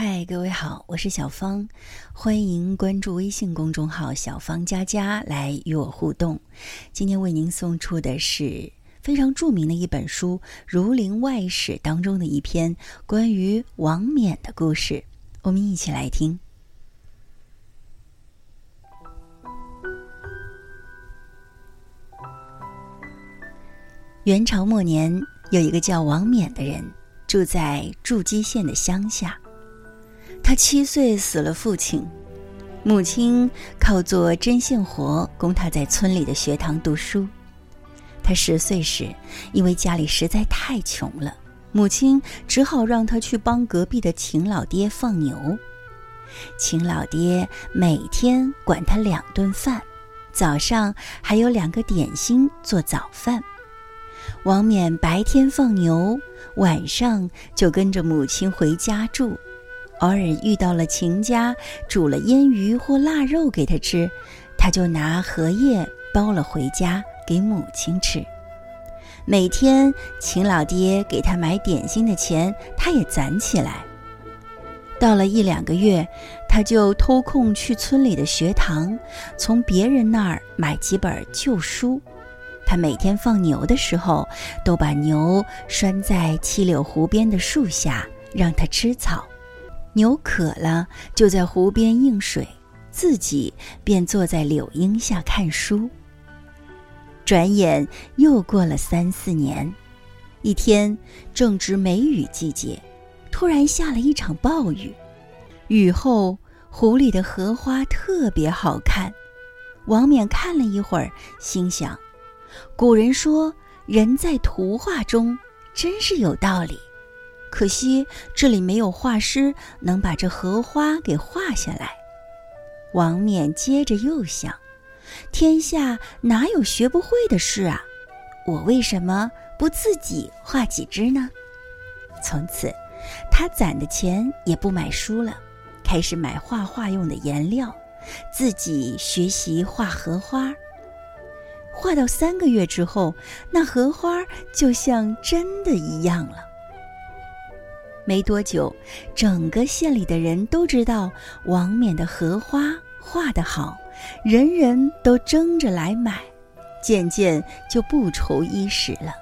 嗨，各位好，我是小芳，欢迎关注微信公众号“小芳佳佳”来与我互动。今天为您送出的是非常著名的一本书《儒林外史》当中的一篇关于王冕的故事，我们一起来听。元朝末年，有一个叫王冕的人，住在筑基县的乡下。他七岁死了父亲，母亲靠做针线活供他在村里的学堂读书。他十岁时，因为家里实在太穷了，母亲只好让他去帮隔壁的秦老爹放牛。秦老爹每天管他两顿饭，早上还有两个点心做早饭。王冕白天放牛，晚上就跟着母亲回家住。偶尔遇到了秦家煮了腌鱼或腊肉给他吃，他就拿荷叶包了回家给母亲吃。每天秦老爹给他买点心的钱，他也攒起来。到了一两个月，他就偷空去村里的学堂，从别人那儿买几本旧书。他每天放牛的时候，都把牛拴在七柳湖边的树下，让它吃草。牛渴了，就在湖边应水，自己便坐在柳荫下看书。转眼又过了三四年，一天正值梅雨季节，突然下了一场暴雨。雨后，湖里的荷花特别好看。王冕看了一会儿，心想：古人说“人在图画中”，真是有道理。可惜这里没有画师能把这荷花给画下来。王冕接着又想：天下哪有学不会的事啊？我为什么不自己画几只呢？从此，他攒的钱也不买书了，开始买画画用的颜料，自己学习画荷花。画到三个月之后，那荷花就像真的一样了。没多久，整个县里的人都知道王冕的荷花画得好，人人都争着来买，渐渐就不愁衣食了。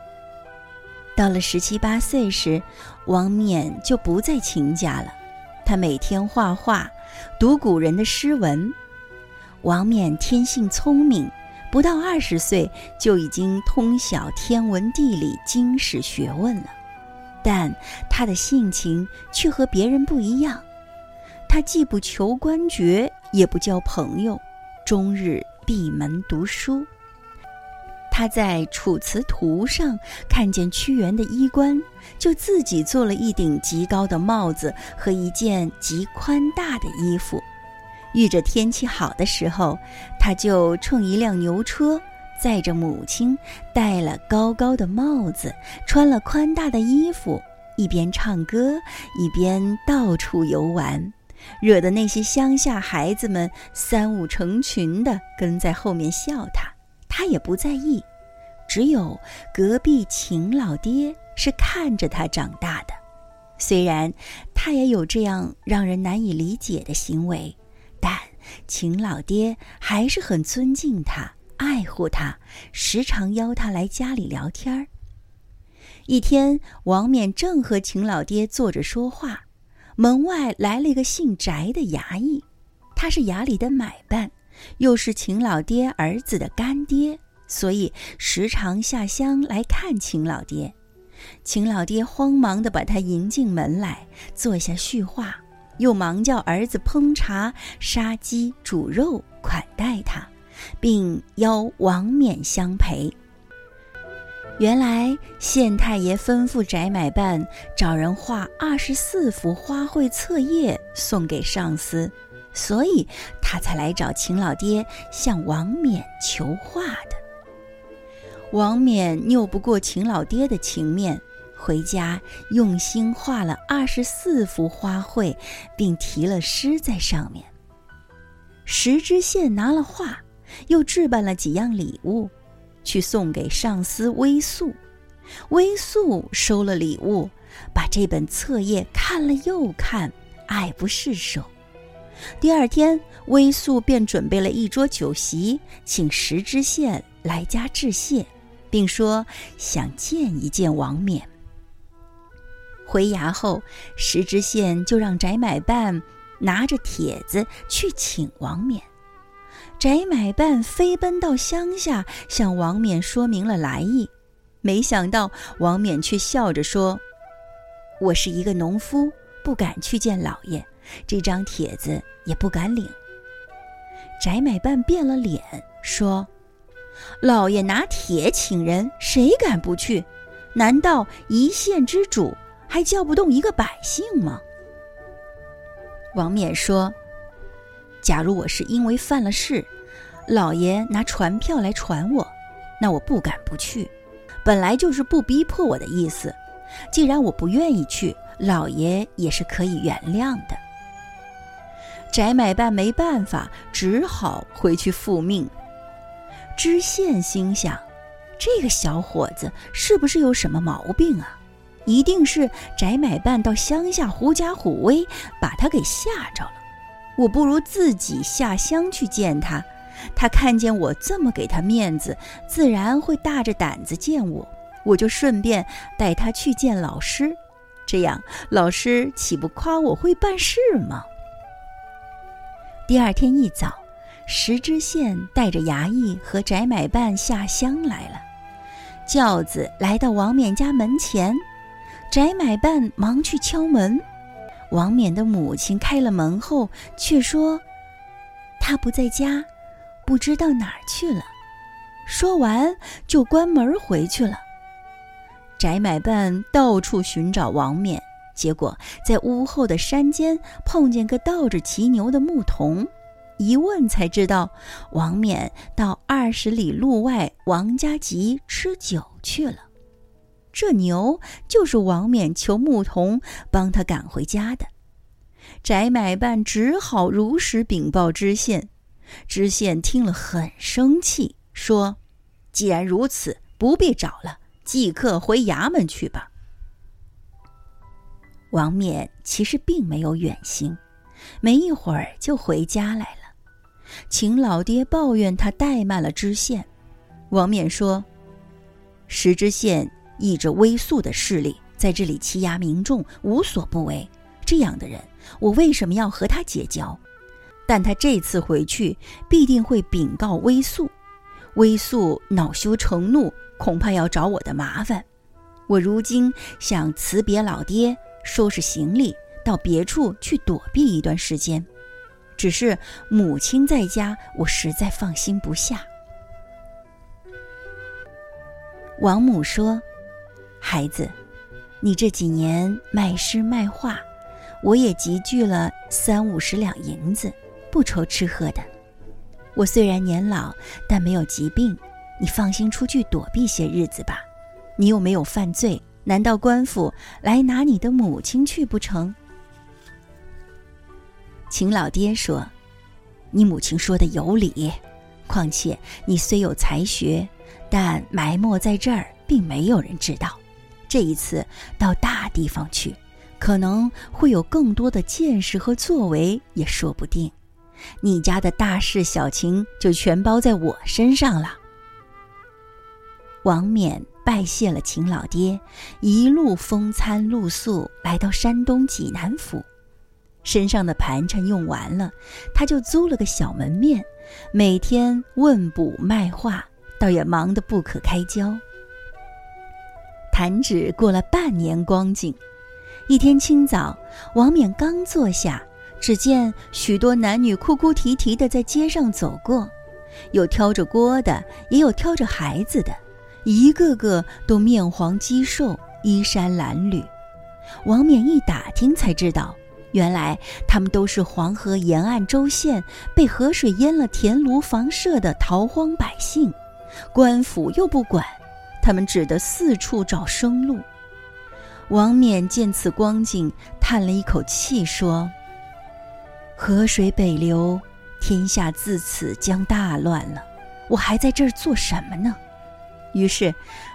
到了十七八岁时，王冕就不在秦家了，他每天画画，读古人的诗文。王冕天性聪明，不到二十岁就已经通晓天文地理、经史学问了。但他的性情却和别人不一样，他既不求官爵，也不交朋友，终日闭门读书。他在《楚辞图》上看见屈原的衣冠，就自己做了一顶极高的帽子和一件极宽大的衣服。遇着天气好的时候，他就乘一辆牛车。载着母亲，戴了高高的帽子，穿了宽大的衣服，一边唱歌，一边到处游玩，惹得那些乡下孩子们三五成群的跟在后面笑他，他也不在意。只有隔壁秦老爹是看着他长大的，虽然他也有这样让人难以理解的行为，但秦老爹还是很尊敬他。爱护他，时常邀他来家里聊天儿。一天，王冕正和秦老爹坐着说话，门外来了一个姓翟的衙役，他是衙里的买办，又是秦老爹儿子的干爹，所以时常下乡来看秦老爹。秦老爹慌忙地把他迎进门来，坐下叙话，又忙叫儿子烹茶、杀鸡、煮肉款待他。并邀王冕相陪。原来县太爷吩咐翟买办找人画二十四幅花卉册页送给上司，所以他才来找秦老爹向王冕求画的。王冕拗不过秦老爹的情面，回家用心画了二十四幅花卉，并题了诗在上面。石知县拿了画。又置办了几样礼物，去送给上司微素。微素收了礼物，把这本册页看了又看，爱不释手。第二天，微素便准备了一桌酒席，请石知县来家致谢，并说想见一见王冕。回衙后，石知县就让翟买办拿着帖子去请王冕。翟买办飞奔到乡下，向王冕说明了来意。没想到王冕却笑着说：“我是一个农夫，不敢去见老爷，这张帖子也不敢领。”翟买办变了脸，说：“老爷拿帖请人，谁敢不去？难道一县之主？”还叫不动一个百姓吗？王冕说：“假如我是因为犯了事，老爷拿传票来传我，那我不敢不去。本来就是不逼迫我的意思。既然我不愿意去，老爷也是可以原谅的。”翟买办没办法，只好回去复命。知县心想：这个小伙子是不是有什么毛病啊？一定是翟买办到乡下狐假虎威，把他给吓着了。我不如自己下乡去见他，他看见我这么给他面子，自然会大着胆子见我。我就顺便带他去见老师，这样老师岂不夸我会办事吗？第二天一早，石知县带着衙役和翟买办下乡来了，轿子来到王冕家门前。翟买办忙去敲门，王冕的母亲开了门后，却说：“他不在家，不知道哪儿去了。”说完就关门回去了。翟买办到处寻找王冕，结果在屋后的山间碰见个倒着骑牛的牧童，一问才知道，王冕到二十里路外王家集吃酒去了。这牛就是王冕求牧童帮他赶回家的，翟买办只好如实禀报知县。知县听了很生气，说：“既然如此，不必找了，即刻回衙门去吧。”王冕其实并没有远行，没一会儿就回家来了。秦老爹抱怨他怠慢了知县，王冕说：“石知县。”依着微素的势力，在这里欺压民众，无所不为。这样的人，我为什么要和他结交？但他这次回去，必定会禀告微素。微素恼羞成怒，恐怕要找我的麻烦。我如今想辞别老爹，收拾行李，到别处去躲避一段时间。只是母亲在家，我实在放心不下。王母说。孩子，你这几年卖诗卖画，我也集聚了三五十两银子，不愁吃喝的。我虽然年老，但没有疾病，你放心出去躲避些日子吧。你又没有犯罪，难道官府来拿你的母亲去不成？秦老爹说：“你母亲说的有理，况且你虽有才学，但埋没在这儿，并没有人知道。”这一次到大地方去，可能会有更多的见识和作为，也说不定。你家的大事小情就全包在我身上了。王冕拜谢了秦老爹，一路风餐露宿，来到山东济南府。身上的盘缠用完了，他就租了个小门面，每天问卜卖画，倒也忙得不可开交。弹指过了半年光景，一天清早，王冕刚坐下，只见许多男女哭哭啼啼的在街上走过，有挑着锅的，也有挑着孩子的，一个个都面黄肌瘦，衣衫褴褛。王冕一打听才知道，原来他们都是黄河沿岸州县被河水淹了田庐房舍的逃荒百姓，官府又不管。他们只得四处找生路。王冕见此光景，叹了一口气，说：“河水北流，天下自此将大乱了。我还在这儿做什么呢？”于是，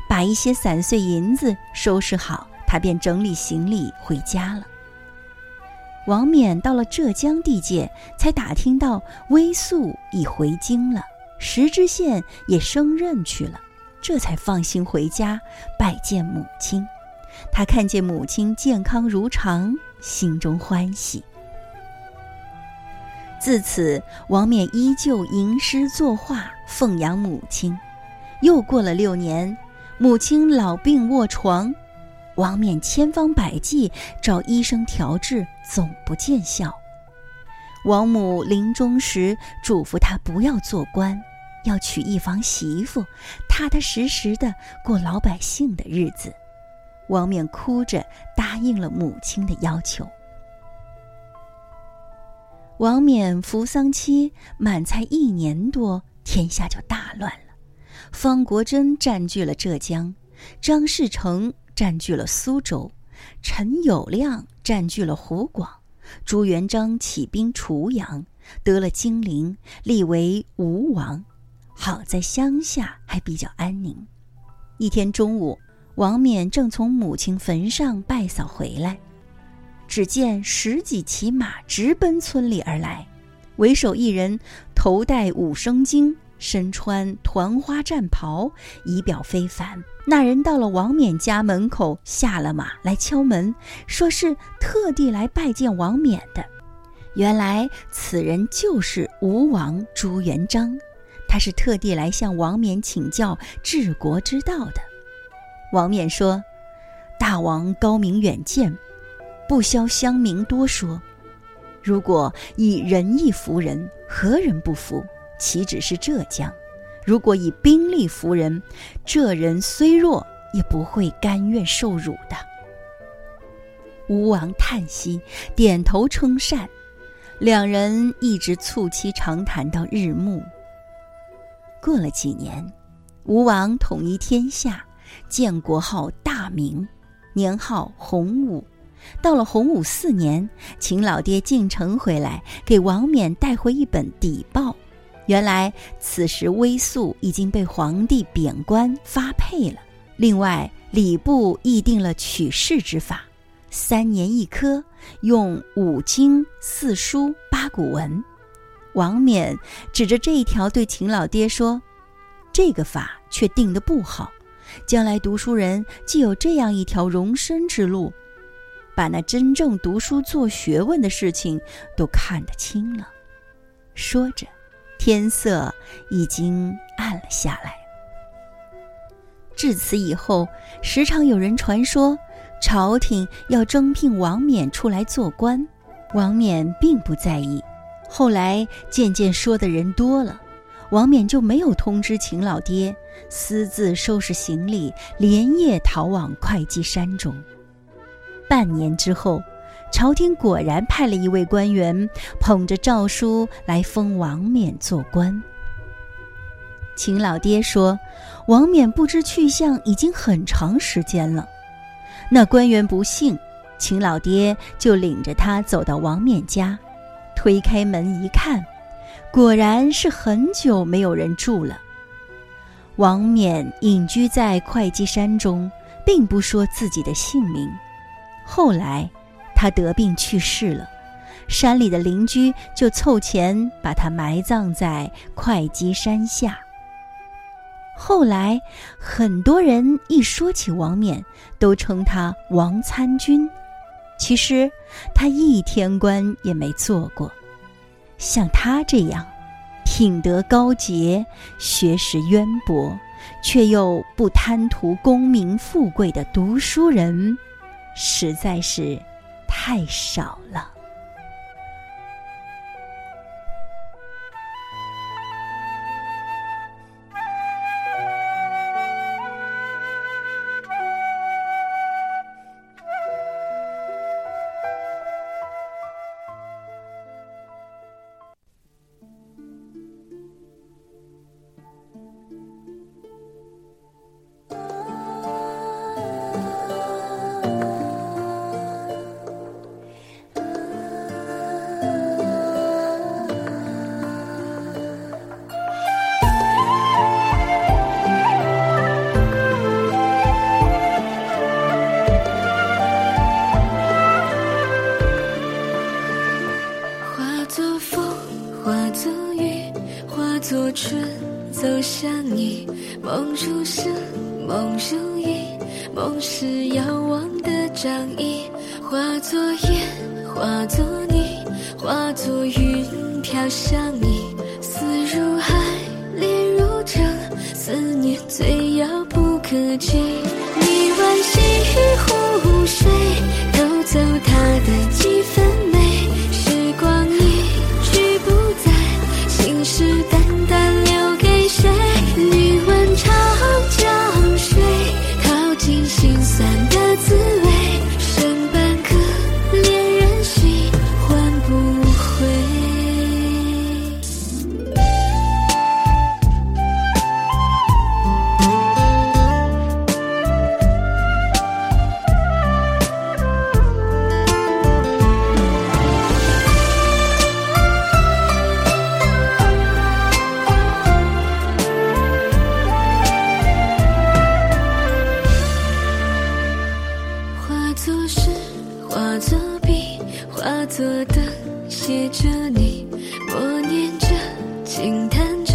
把一些散碎银子收拾好，他便整理行李回家了。王冕到了浙江地界，才打听到微素已回京了，石知县也升任去了，这才放心回家拜见母亲。他看见母亲健康如常，心中欢喜。自此，王冕依旧吟诗作画，奉养母亲。又过了六年，母亲老病卧床。王冕千方百计找医生调治，总不见效。王母临终时嘱咐他不要做官，要娶一房媳妇，踏踏实实的过老百姓的日子。王冕哭着答应了母亲的要求。王冕服丧期满才一年多，天下就大乱了。方国珍占据了浙江，张士诚。占据了苏州，陈友谅占据了湖广，朱元璋起兵除洋，得了金陵，立为吴王。好在乡下还比较安宁。一天中午，王冕正从母亲坟上拜扫回来，只见十几骑马直奔村里而来，为首一人头戴五生巾。身穿团花战袍，仪表非凡。那人到了王冕家门口，下了马来敲门，说是特地来拜见王冕的。原来此人就是吴王朱元璋，他是特地来向王冕请教治国之道的。王冕说：“大王高明远见，不消乡民多说。如果以仁义服人，何人不服？”岂止是浙江？如果以兵力服人，这人虽弱，也不会甘愿受辱的。吴王叹息，点头称善，两人一直促膝长谈到日暮。过了几年，吴王统一天下，建国号大明，年号洪武。到了洪武四年，秦老爹进城回来，给王冕带回一本邸报。原来此时微素已经被皇帝贬官发配了。另外，礼部议定了取士之法，三年一科，用五经、四书、八股文。王冕指着这一条对秦老爹说：“这个法却定得不好，将来读书人既有这样一条容身之路，把那真正读书做学问的事情都看得清了。”说着。天色已经暗了下来。至此以后，时常有人传说朝廷要征聘王冕出来做官，王冕并不在意。后来渐渐说的人多了，王冕就没有通知秦老爹，私自收拾行李，连夜逃往会稽山中。半年之后。朝廷果然派了一位官员，捧着诏书来封王冕做官。秦老爹说：“王冕不知去向已经很长时间了。”那官员不信，秦老爹就领着他走到王冕家，推开门一看，果然是很久没有人住了。王冕隐居在会稽山中，并不说自己的姓名。后来。他得病去世了，山里的邻居就凑钱把他埋葬在会稽山下。后来，很多人一说起王冕，都称他王参军。其实，他一天官也没做过。像他这样，品德高洁、学识渊博，却又不贪图功名富贵的读书人，实在是。太少了。如影，梦是遥望的掌印，化作烟，化作泥，化作云飘向你，思如海，恋如城，思念最遥不可及。你挽西湖水，偷走他的着你，默念着，轻叹着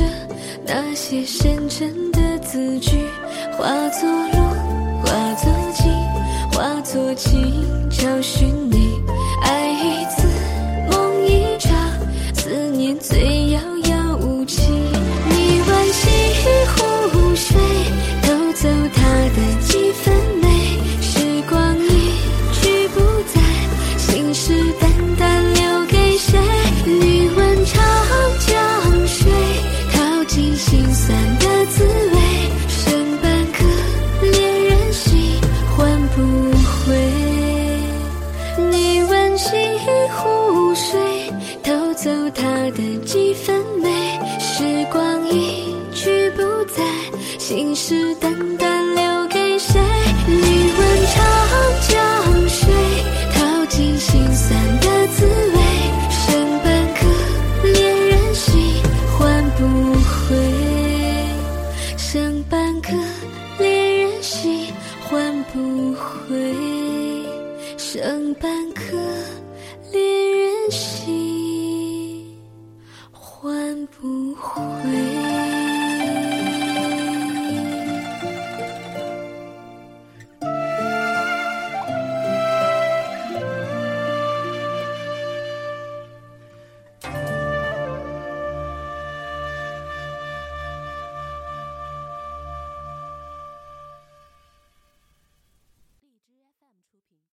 那些深沉的字句，化作路，化作景，化作情，找寻心，换不回。剩半颗恋人心，换不回。